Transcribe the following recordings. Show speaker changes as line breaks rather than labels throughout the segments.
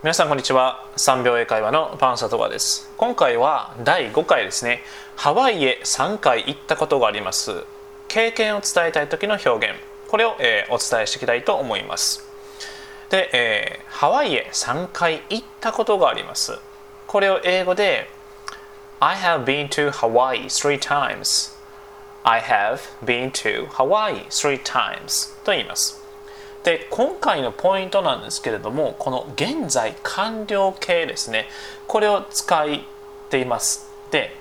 皆さんこんにちは。3秒英会話のパンサトバです。今回は第5回ですね。ハワイへ3回行ったことがあります。経験を伝えたい時の表現。これを、えー、お伝えしていきたいと思います。で、えー、ハワイへ3回行ったことがあります。これを英語で I have been to Hawaii three times. I have been to Hawaii three times と言います。で今回のポイントなんですけれどもこの現在完了形ですね。これを使っています。で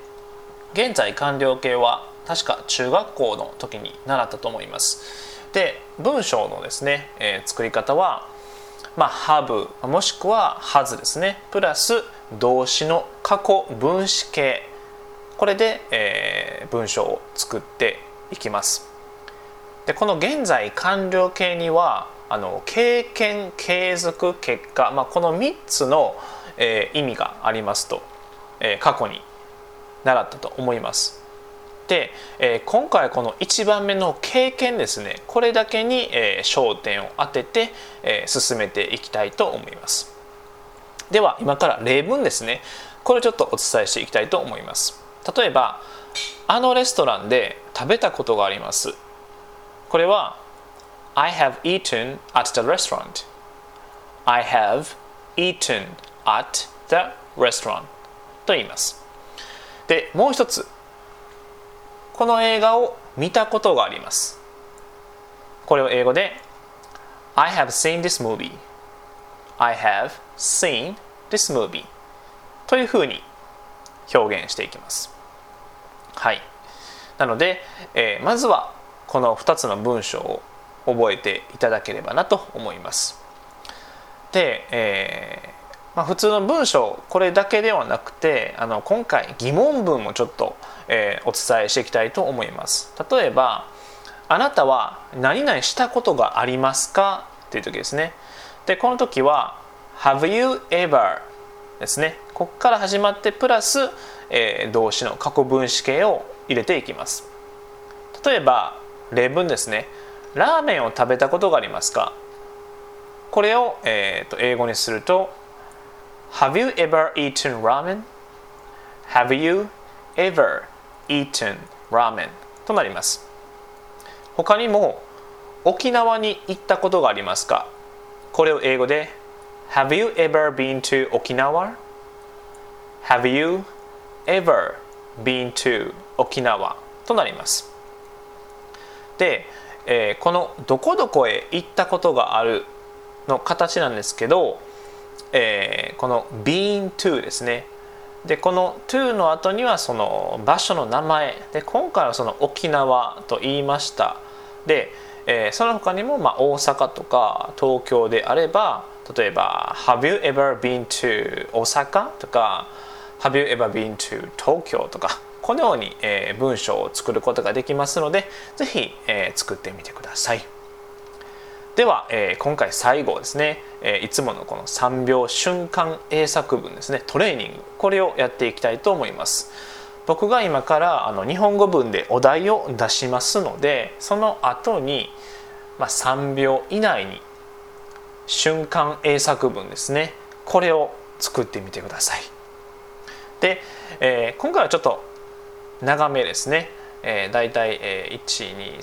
現在完了形は確か中学校の時に習ったと思います。で文章のですね、えー、作り方はまあ、have もしくは has ですね。プラス動詞の過去分詞形これで、えー、文章を作っていきますでこの現在完了形にはあの経験継続結果、まあ、この3つの、えー、意味がありますと、えー、過去に習ったと思います。で、えー、今回この1番目の経験ですねこれだけに、え、焦点を当てて、え、進めていきたいと思います。では今から例文ですねこれちょっとお伝えしていきたいと思います。例えばあのレストランで食べたことがあります。これは I have eaten at the restaurant. I have eaten at the restaurant と言います。で、もう一つ。この映画を見たことがあります。これを英語で I have seen this movie. I have seen this movie というふうに表現していきます。はい。なので、えー、まずはこの2つの文章を覚えていただければなと思います。で、えーまあ、普通の文章これだけではなくてあの今回疑問文もちょっと、えー、お伝えしていきたいと思います。例えば「あなたは何々したことがありますか?」っていう時ですね。でこの時は「Have you ever?」ですね。ここから始まってプラス、えー、動詞の過去分詞形を入れていきます。例えば例文ですね。ラーメンを食べたことがありますかこれを、えー、と英語にすると Have you ever eaten ramen? Have you ever eaten ramen? となります他にも沖縄に行ったことがありますかこれを英語で Have you ever been to 沖縄 Have you ever been to 沖縄となりますえー、この「どこどこへ行ったことがある」の形なんですけど、えー、この「been to」ですねでこの「to」の後にはその場所の名前で今回はその沖縄と言いましたで、えー、その他にもまあ大阪とか東京であれば例えば「Have you ever been to 大阪?」とか「Have you ever been to 東京?」とかこのように、えー、文章を作ることができますので是非、えー、作ってみてください。では、えー、今回最後ですね、え、いつものこの3秒瞬間英作文ですねトレーニングこれをやっていきたいと思います。僕が今からあの日本語文でお題を出しますのでその後に、まあ、3秒以内に瞬間英作文ですねこれを作ってみてください。で、えー、今回はちょっと長めですね、えー、大体、えー、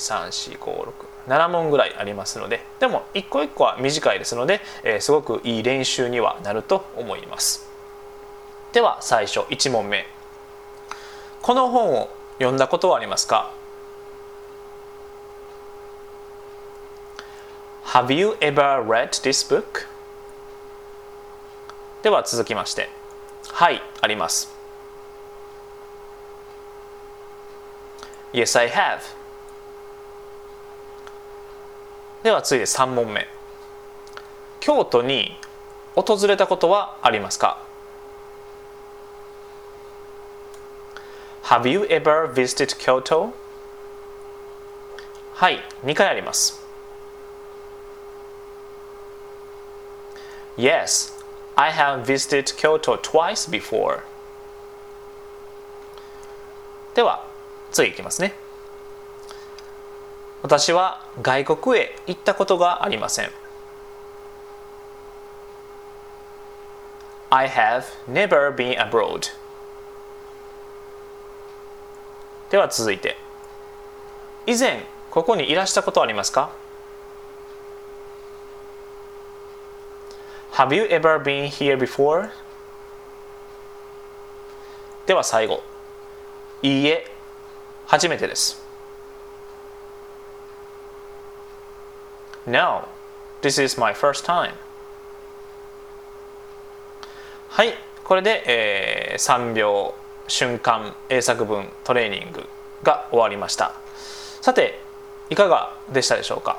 1234567問ぐらいありますのででも一個一個は短いですので、えー、すごくいい練習にはなると思います。では最初1問目。この本を読んだことはありますか？Have you ever read this book? では続きまして。はいあります。Yes, I have. では次で3問目。京都に訪れたことはありますか Have you ever visited Kyoto? はい、2回あります。Yes, I have visited Kyoto twice before. では次いきますね。私は外国へ行ったことがありません。I have never been abroad では続いて。以前ここにいらしたことありますか？Have you ever been here before? では最後。いいえ初めてです。No, this is my first time. はいこれで、えー、3秒瞬間英作文トレーニングが終わりました。さていかがでしたでしょうか？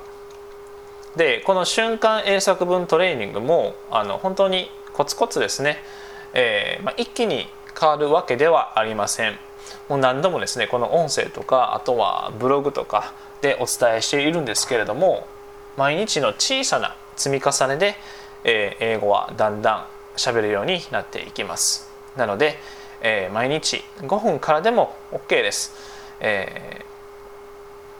でこの瞬間英作文トレーニングもあの本当にコツコツですね、えーまあ、一気に変わるわけではありません。もう何度もですねこの音声とかあとはブログとかでお伝えしているんですけれども毎日の小さな積み重ねで、えー、英語はだんだん喋るようになっていきます。なので、えー、毎日5分からでも OK です、え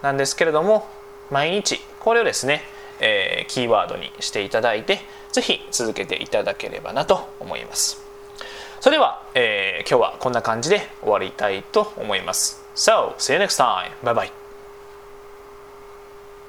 ー、なんですけれども毎日これをですね、えー、キーワードにしていただいて是非続けていただければなと思います。それでは、えー、今日はこんな感じで終わりたいと思います So, see you next time. Bye bye.